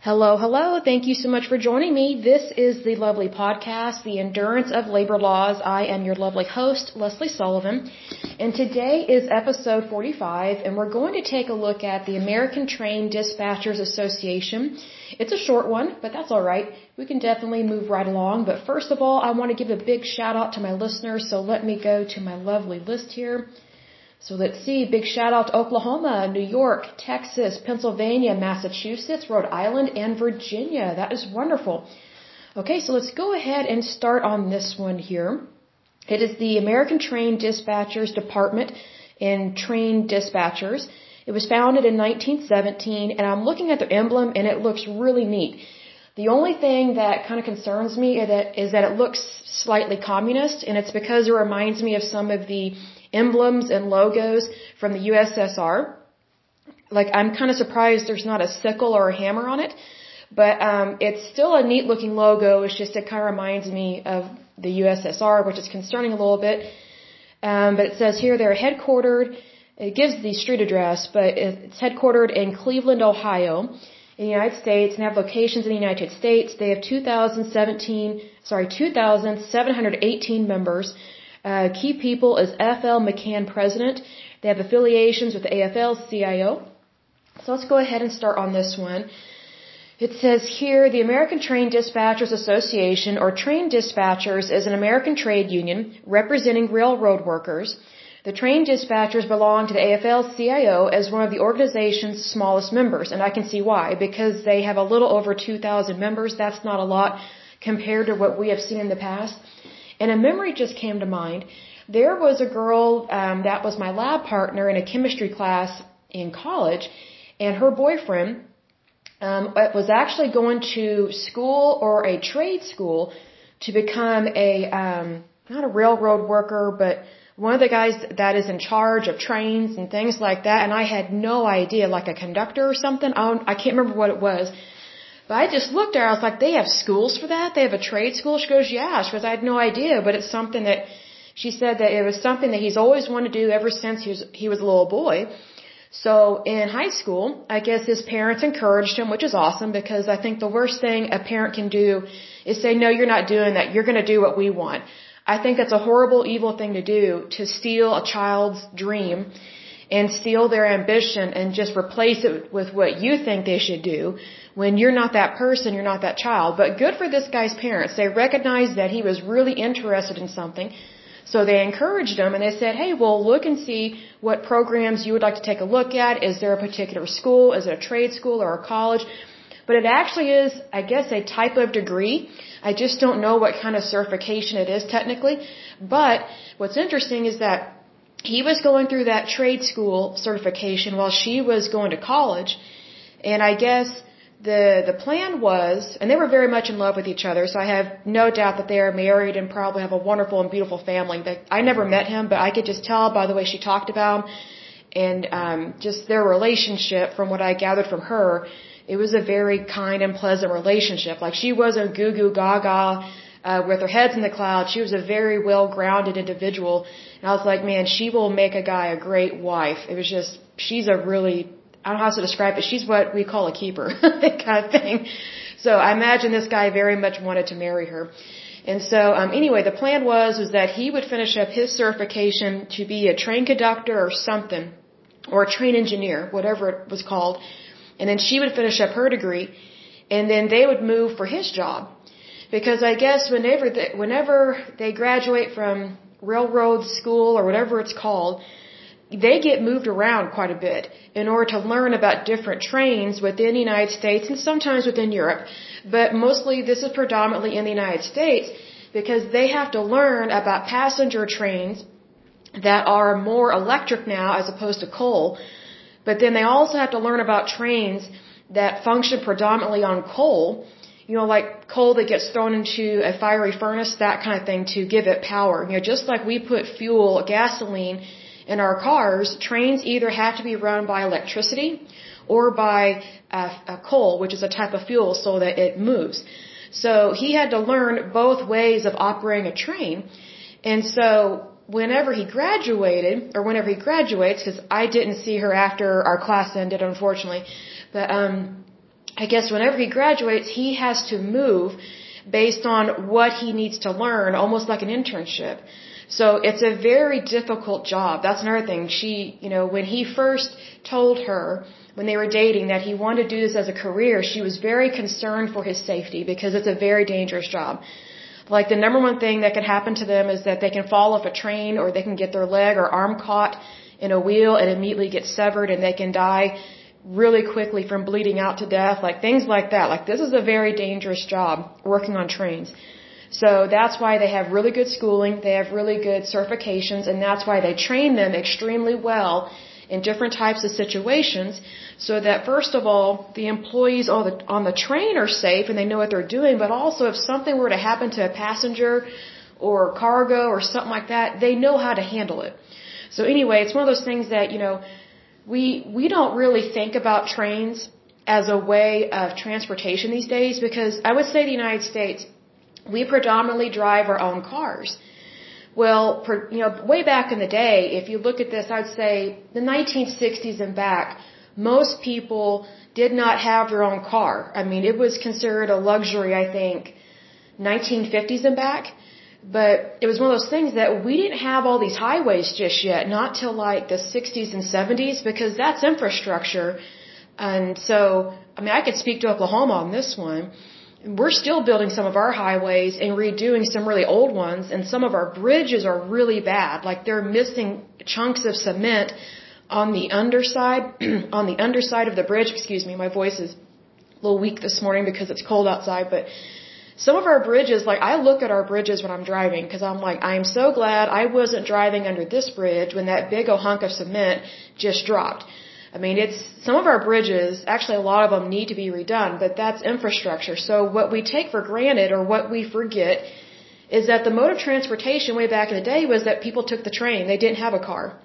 Hello, hello. Thank you so much for joining me. This is the lovely podcast, The Endurance of Labor Laws. I am your lovely host, Leslie Sullivan. And today is episode 45, and we're going to take a look at the American Train Dispatchers Association. It's a short one, but that's alright. We can definitely move right along. But first of all, I want to give a big shout out to my listeners, so let me go to my lovely list here. So let's see, big shout out to Oklahoma, New York, Texas, Pennsylvania, Massachusetts, Rhode Island, and Virginia. That is wonderful. Okay, so let's go ahead and start on this one here. It is the American Train Dispatchers Department in Train Dispatchers. It was founded in 1917, and I'm looking at the emblem, and it looks really neat. The only thing that kind of concerns me is that it looks slightly communist, and it's because it reminds me of some of the emblems and logos from the USSR. Like I'm kind of surprised there's not a sickle or a hammer on it, but um, it's still a neat looking logo. It's just it kind of reminds me of the USSR, which is concerning a little bit. Um, but it says here they're headquartered. It gives the street address, but it's headquartered in Cleveland, Ohio, in the United States, and have locations in the United States. They have 2017, sorry, 2,718 members uh, key people is F.L. McCann president. They have affiliations with AFL-CIO. So let's go ahead and start on this one. It says here, the American Train Dispatchers Association, or Train Dispatchers, is an American trade union representing railroad workers. The train dispatchers belong to the AFL-CIO as one of the organization's smallest members, and I can see why. Because they have a little over 2,000 members, that's not a lot compared to what we have seen in the past. And a memory just came to mind. There was a girl um, that was my lab partner in a chemistry class in college, and her boyfriend um, was actually going to school or a trade school to become a um, not a railroad worker, but one of the guys that is in charge of trains and things like that. And I had no idea, like a conductor or something. I, I can't remember what it was. But I just looked at her. I was like, they have schools for that? They have a trade school? She goes, yeah. She goes, I had no idea, but it's something that she said that it was something that he's always wanted to do ever since he was, he was a little boy. So in high school, I guess his parents encouraged him, which is awesome because I think the worst thing a parent can do is say, no, you're not doing that. You're going to do what we want. I think that's a horrible, evil thing to do, to steal a child's dream and steal their ambition and just replace it with what you think they should do when you're not that person, you're not that child. But good for this guy's parents. They recognized that he was really interested in something. So they encouraged him and they said, hey, well, look and see what programs you would like to take a look at. Is there a particular school? Is it a trade school or a college? But it actually is, I guess, a type of degree. I just don't know what kind of certification it is technically. But what's interesting is that he was going through that trade school certification while she was going to college. And I guess the the plan was, and they were very much in love with each other. So I have no doubt that they are married and probably have a wonderful and beautiful family. That I never met him, but I could just tell by the way she talked about him and um, just their relationship. From what I gathered from her, it was a very kind and pleasant relationship. Like she wasn't goo goo gaga uh, with her heads in the clouds. She was a very well grounded individual and I was like, man, she will make a guy a great wife. It was just, she's a really, I don't know how to describe it. She's what we call a keeper, kind of thing. So I imagine this guy very much wanted to marry her. And so, um, anyway, the plan was was that he would finish up his certification to be a train conductor or something, or a train engineer, whatever it was called. And then she would finish up her degree, and then they would move for his job, because I guess whenever they, whenever they graduate from railroad school or whatever it's called, they get moved around quite a bit in order to learn about different trains within the United States and sometimes within Europe. But mostly this is predominantly in the United States because they have to learn about passenger trains that are more electric now as opposed to coal. But then they also have to learn about trains that function predominantly on coal you know, like coal that gets thrown into a fiery furnace, that kind of thing to give it power. You know, just like we put fuel, gasoline in our cars, trains either have to be run by electricity or by uh, coal, which is a type of fuel, so that it moves. So he had to learn both ways of operating a train. And so whenever he graduated, or whenever he graduates, because I didn't see her after our class ended, unfortunately, but um, I guess whenever he graduates, he has to move based on what he needs to learn, almost like an internship. So it's a very difficult job. That's another thing. She, you know, when he first told her when they were dating that he wanted to do this as a career, she was very concerned for his safety because it's a very dangerous job. Like the number one thing that can happen to them is that they can fall off a train or they can get their leg or arm caught in a wheel and immediately get severed and they can die really quickly from bleeding out to death, like things like that. Like this is a very dangerous job working on trains. So that's why they have really good schooling, they have really good certifications, and that's why they train them extremely well in different types of situations so that first of all, the employees on the, on the train are safe and they know what they're doing, but also if something were to happen to a passenger or cargo or something like that, they know how to handle it. So anyway, it's one of those things that, you know, we we don't really think about trains as a way of transportation these days because I would say the United States we predominantly drive our own cars. Well, per, you know, way back in the day, if you look at this, I'd say the 1960s and back, most people did not have their own car. I mean, it was considered a luxury, I think, 1950s and back. But it was one of those things that we didn't have all these highways just yet, not till like the 60s and 70s, because that's infrastructure. And so, I mean, I could speak to Oklahoma on this one. We're still building some of our highways and redoing some really old ones, and some of our bridges are really bad. Like they're missing chunks of cement on the underside, on the underside of the bridge. Excuse me, my voice is a little weak this morning because it's cold outside, but some of our bridges, like I look at our bridges when I'm driving because I'm like, I am so glad I wasn't driving under this bridge when that big old hunk of cement just dropped. I mean, it's some of our bridges, actually a lot of them need to be redone, but that's infrastructure. So what we take for granted or what we forget is that the mode of transportation way back in the day was that people took the train. They didn't have a car.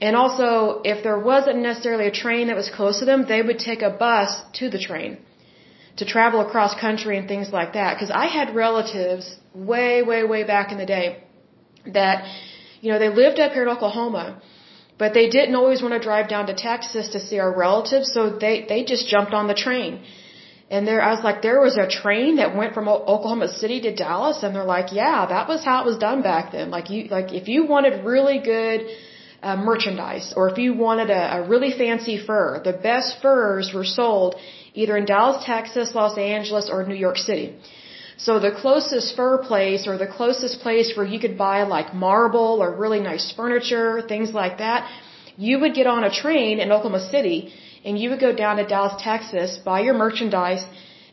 And also, if there wasn't necessarily a train that was close to them, they would take a bus to the train to travel across country and things like that. Because I had relatives way, way, way back in the day that, you know, they lived up here in Oklahoma, but they didn't always want to drive down to Texas to see our relatives, so they they just jumped on the train. And there, I was like, there was a train that went from Oklahoma City to Dallas, and they're like, yeah, that was how it was done back then. Like you, like if you wanted really good uh, merchandise, or if you wanted a, a really fancy fur, the best furs were sold either in Dallas, Texas, Los Angeles, or New York City. So the closest fur place or the closest place where you could buy like marble or really nice furniture, things like that, you would get on a train in Oklahoma City and you would go down to Dallas, Texas, buy your merchandise,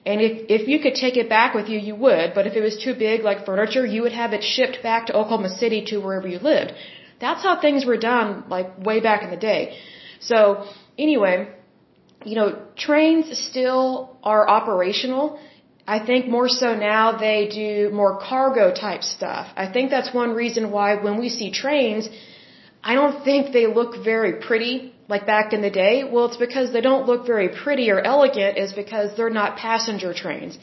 and if, if you could take it back with you, you would, but if it was too big like furniture, you would have it shipped back to Oklahoma City to wherever you lived. That's how things were done like way back in the day. So anyway, you know, trains still are operational. I think more so now they do more cargo type stuff. I think that's one reason why when we see trains, I don't think they look very pretty like back in the day. Well, it's because they don't look very pretty or elegant is because they're not passenger trains.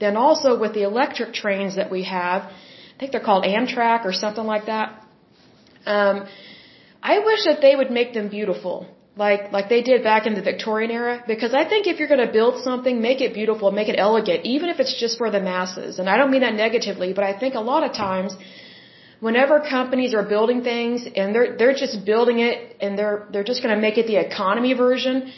Then also with the electric trains that we have, I think they're called Amtrak or something like that. Um, I wish that they would make them beautiful like like they did back in the Victorian era because I think if you're going to build something make it beautiful make it elegant even if it's just for the masses. And I don't mean that negatively but I think a lot of times whenever companies are building things and they're they're just building it and they're they're just going to make it the economy version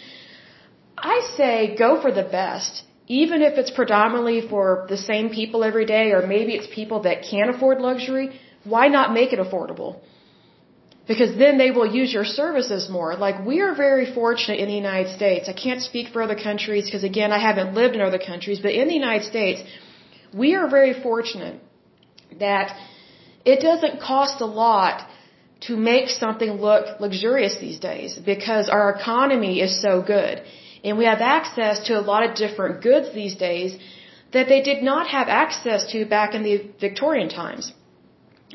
I say go for the best even if it's predominantly for the same people every day or maybe it's people that can't afford luxury why not make it affordable because then they will use your services more. Like we are very fortunate in the United States. I can't speak for other countries because again, I haven't lived in other countries, but in the United States, we are very fortunate that it doesn't cost a lot to make something look luxurious these days because our economy is so good. And we have access to a lot of different goods these days that they did not have access to back in the Victorian times.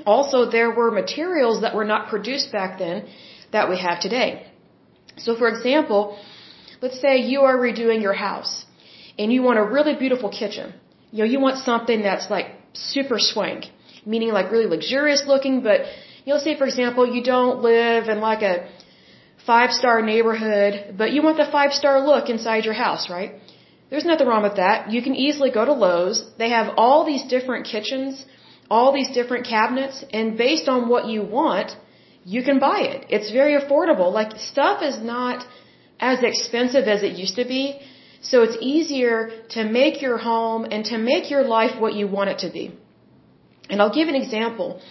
Also, there were materials that were not produced back then that we have today. So, for example, let's say you are redoing your house and you want a really beautiful kitchen. You know, you want something that's like super swank, meaning like really luxurious looking, but you know, say for example, you don't live in like a five star neighborhood, but you want the five star look inside your house, right? There's nothing wrong with that. You can easily go to Lowe's. They have all these different kitchens, all these different cabinets, and based on what you want, you can buy it. It's very affordable. Like stuff is not as expensive as it used to be. So it's easier to make your home and to make your life what you want it to be. And I'll give an example.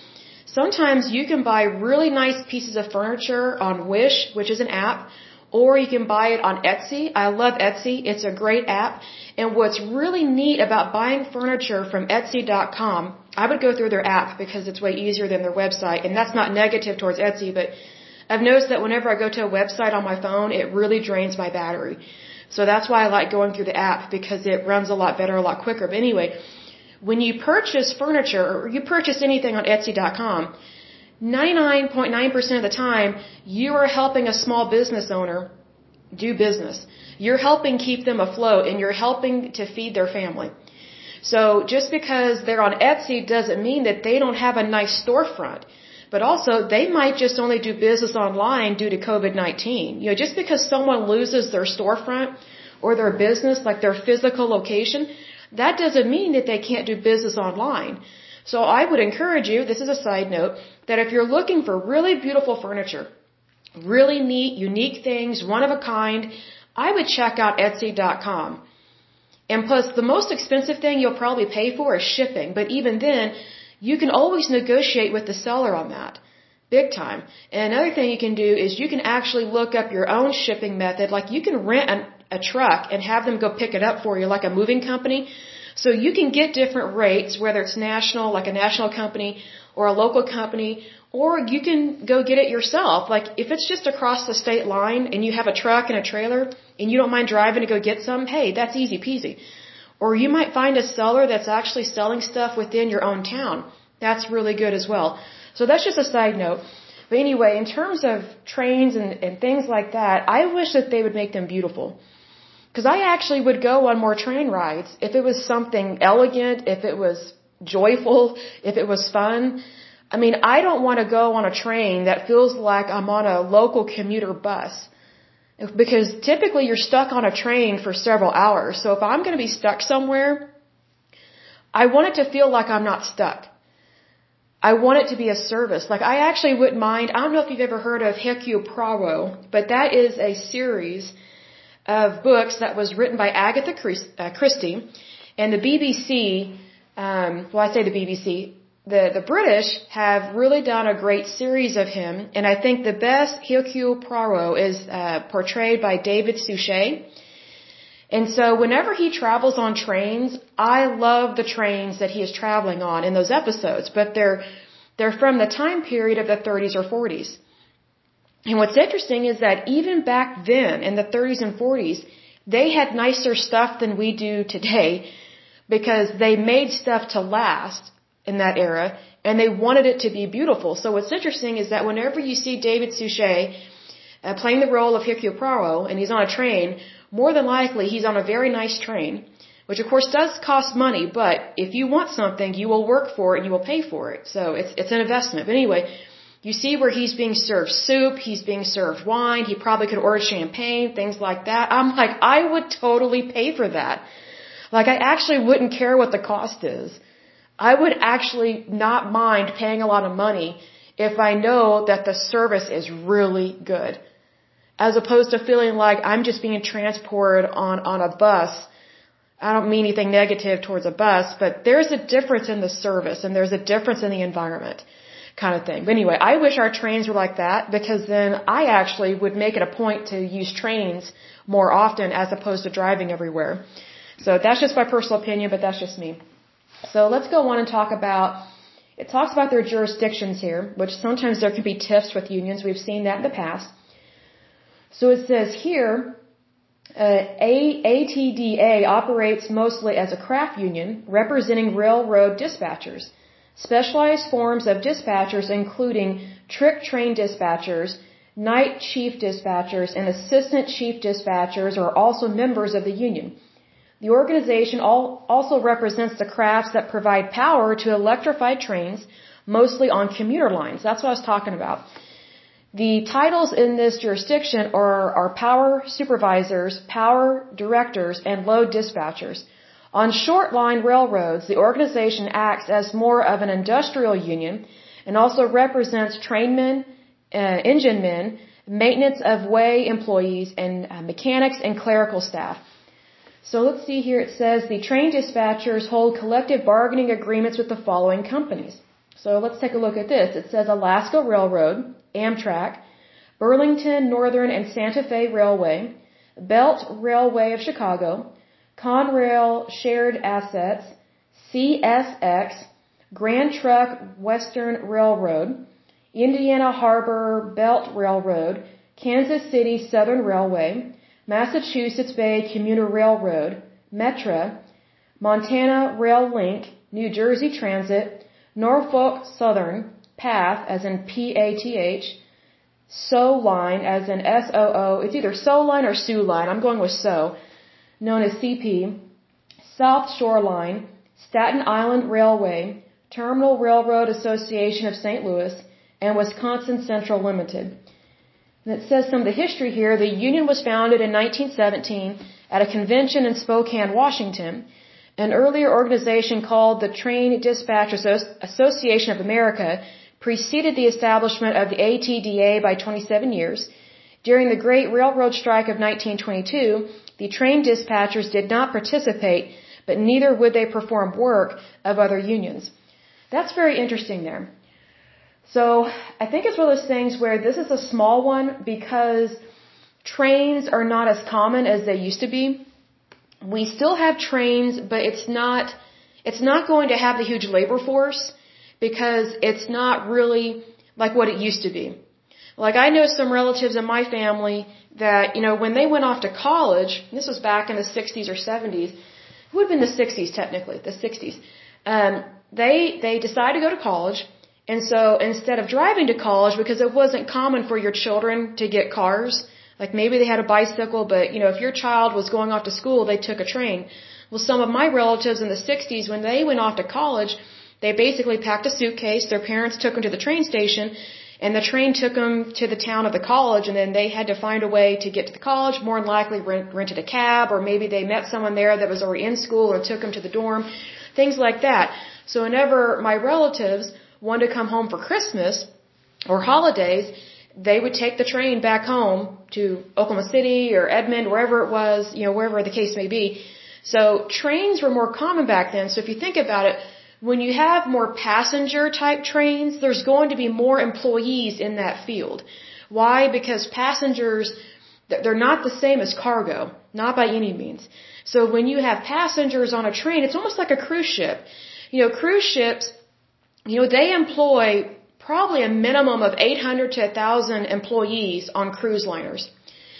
Sometimes you can buy really nice pieces of furniture on Wish, which is an app, or you can buy it on Etsy. I love Etsy. It's a great app. And what's really neat about buying furniture from Etsy.com, I would go through their app because it's way easier than their website. And that's not negative towards Etsy, but I've noticed that whenever I go to a website on my phone, it really drains my battery. So that's why I like going through the app because it runs a lot better, a lot quicker. But anyway, when you purchase furniture or you purchase anything on Etsy.com, 99.9% of the time, you are helping a small business owner do business. You're helping keep them afloat and you're helping to feed their family. So just because they're on Etsy doesn't mean that they don't have a nice storefront. But also, they might just only do business online due to COVID-19. You know, just because someone loses their storefront or their business, like their physical location, that doesn't mean that they can't do business online. So I would encourage you, this is a side note, that if you're looking for really beautiful furniture, really neat, unique things, one of a kind, I would check out Etsy.com. And plus, the most expensive thing you'll probably pay for is shipping. But even then, you can always negotiate with the seller on that. Big time. And another thing you can do is you can actually look up your own shipping method. Like you can rent an, a truck and have them go pick it up for you like a moving company. So you can get different rates, whether it's national, like a national company, or a local company, or you can go get it yourself. Like if it's just across the state line and you have a truck and a trailer and you don't mind driving to go get some, hey, that's easy peasy. Or you might find a seller that's actually selling stuff within your own town. That's really good as well. So that's just a side note. But anyway, in terms of trains and, and things like that, I wish that they would make them beautiful. Because I actually would go on more train rides if it was something elegant, if it was joyful, if it was fun. I mean, I don't want to go on a train that feels like I'm on a local commuter bus. Because typically you're stuck on a train for several hours. So if I'm going to be stuck somewhere, I want it to feel like I'm not stuck. I want it to be a service. Like I actually wouldn't mind. I don't know if you've ever heard of Hercule Poirot, but that is a series of books that was written by Agatha uh, Christie, and the BBC um, well, I say the BBC, the, the British have really done a great series of him, and I think the best Hercule Poirot is uh, portrayed by David Suchet. And so whenever he travels on trains, I love the trains that he is traveling on in those episodes, but they're, they're from the time period of the 30s or 40s. And what's interesting is that even back then, in the 30s and 40s, they had nicer stuff than we do today because they made stuff to last in that era and they wanted it to be beautiful. So what's interesting is that whenever you see David Suchet uh, playing the role of Poirot and he's on a train, more than likely he's on a very nice train, which of course does cost money, but if you want something, you will work for it and you will pay for it. So it's, it's an investment. But anyway, you see where he's being served soup, he's being served wine, he probably could order champagne, things like that. I'm like, I would totally pay for that. Like I actually wouldn't care what the cost is. I would actually not mind paying a lot of money if I know that the service is really good. As opposed to feeling like I'm just being transported on, on a bus. I don't mean anything negative towards a bus, but there's a difference in the service and there's a difference in the environment kind of thing. But anyway, I wish our trains were like that because then I actually would make it a point to use trains more often as opposed to driving everywhere. So that's just my personal opinion, but that's just me. So let's go on and talk about, it talks about their jurisdictions here, which sometimes there can be tiffs with unions. We've seen that in the past. So it says here, uh, ATDA operates mostly as a craft union representing railroad dispatchers. Specialized forms of dispatchers including trick train dispatchers, night chief dispatchers, and assistant chief dispatchers are also members of the union. The organization also represents the crafts that provide power to electrified trains, mostly on commuter lines. That's what I was talking about. The titles in this jurisdiction are, are power supervisors, power directors, and load dispatchers. On short line railroads, the organization acts as more of an industrial union and also represents trainmen, uh, engine men, maintenance of way employees, and uh, mechanics and clerical staff. So let's see here. It says the train dispatchers hold collective bargaining agreements with the following companies. So let's take a look at this. It says Alaska Railroad, Amtrak, Burlington Northern and Santa Fe Railway, Belt Railway of Chicago, Conrail Shared Assets, CSX, Grand Trunk Western Railroad, Indiana Harbor Belt Railroad, Kansas City Southern Railway, Massachusetts Bay Commuter Railroad, Metra, Montana Rail Link, New Jersey Transit, Norfolk Southern, PATH as in P-A-T-H, SO Line as in S-O-O, it's either SO Line or SO Line, I'm going with SO, known as CP, South Shore Line, Staten Island Railway, Terminal Railroad Association of St. Louis, and Wisconsin Central Limited. And it says some of the history here. The union was founded in 1917 at a convention in Spokane, Washington. An earlier organization called the Train Dispatch Association of America preceded the establishment of the ATDA by 27 years. During the Great Railroad Strike of 1922, the train dispatchers did not participate, but neither would they perform work of other unions. That's very interesting there. So I think it's one of those things where this is a small one because trains are not as common as they used to be. We still have trains, but it's not, it's not going to have the huge labor force because it's not really like what it used to be. Like I know some relatives in my family that, you know, when they went off to college, this was back in the 60s or 70s, it would have been the 60s technically, the 60s. Um, they, they decided to go to college and so instead of driving to college, because it wasn't common for your children to get cars, like maybe they had a bicycle, but you know, if your child was going off to school, they took a train. Well, some of my relatives in the 60s, when they went off to college, they basically packed a suitcase, their parents took them to the train station, and the train took them to the town of the college, and then they had to find a way to get to the college, more than likely rent, rented a cab, or maybe they met someone there that was already in school and took them to the dorm, things like that. So whenever my relatives wanted to come home for Christmas or holidays, they would take the train back home to Oklahoma City or Edmond, wherever it was, you know, wherever the case may be. So trains were more common back then. So if you think about it, when you have more passenger type trains, there's going to be more employees in that field. Why? Because passengers, they're not the same as cargo, not by any means. So when you have passengers on a train, it's almost like a cruise ship. You know, cruise ships, you know, they employ probably a minimum of 800 to 1,000 employees on cruise liners.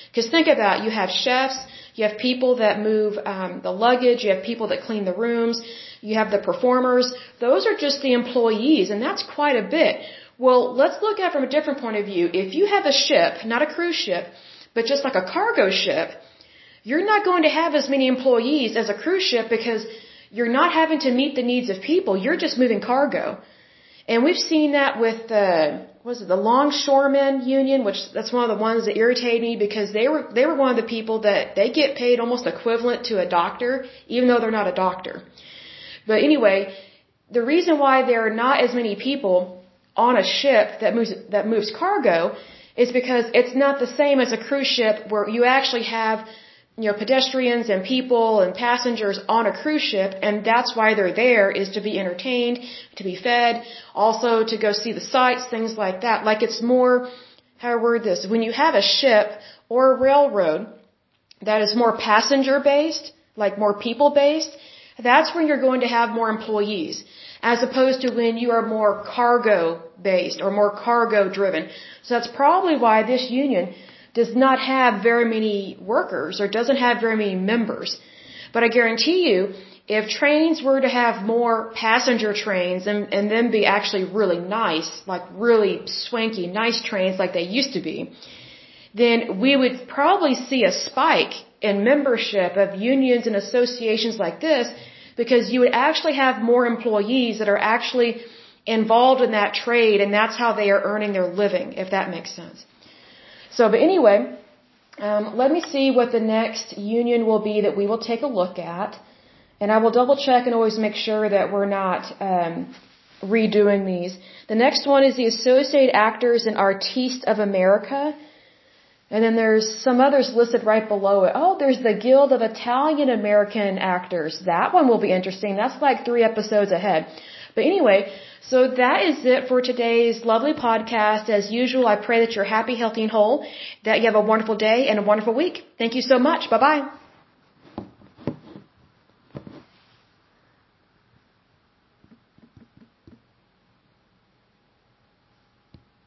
Because think about you have chefs, you have people that move um, the luggage, you have people that clean the rooms, you have the performers. Those are just the employees, and that's quite a bit. Well, let's look at it from a different point of view. If you have a ship, not a cruise ship, but just like a cargo ship, you're not going to have as many employees as a cruise ship because you're not having to meet the needs of people. You're just moving cargo. And we've seen that with the was it the longshoremen union, which that's one of the ones that irritate me because they were they were one of the people that they get paid almost equivalent to a doctor, even though they're not a doctor. But anyway, the reason why there are not as many people on a ship that moves that moves cargo is because it's not the same as a cruise ship where you actually have you know, pedestrians and people and passengers on a cruise ship, and that's why they're there, is to be entertained, to be fed, also to go see the sights, things like that. Like it's more, how I word this, when you have a ship or a railroad that is more passenger based, like more people based, that's when you're going to have more employees, as opposed to when you are more cargo based or more cargo driven. So that's probably why this union does not have very many workers or doesn't have very many members. But I guarantee you, if trains were to have more passenger trains and, and then be actually really nice, like really swanky, nice trains like they used to be, then we would probably see a spike in membership of unions and associations like this because you would actually have more employees that are actually involved in that trade and that's how they are earning their living, if that makes sense. So, but anyway, um, let me see what the next union will be that we will take a look at. And I will double check and always make sure that we're not um, redoing these. The next one is the Associated Actors and Artistes of America. And then there's some others listed right below it. Oh, there's the Guild of Italian American Actors. That one will be interesting. That's like three episodes ahead. But anyway, so that is it for today's lovely podcast. As usual, I pray that you're happy, healthy, and whole, that you have a wonderful day and a wonderful week. Thank you so much. Bye bye.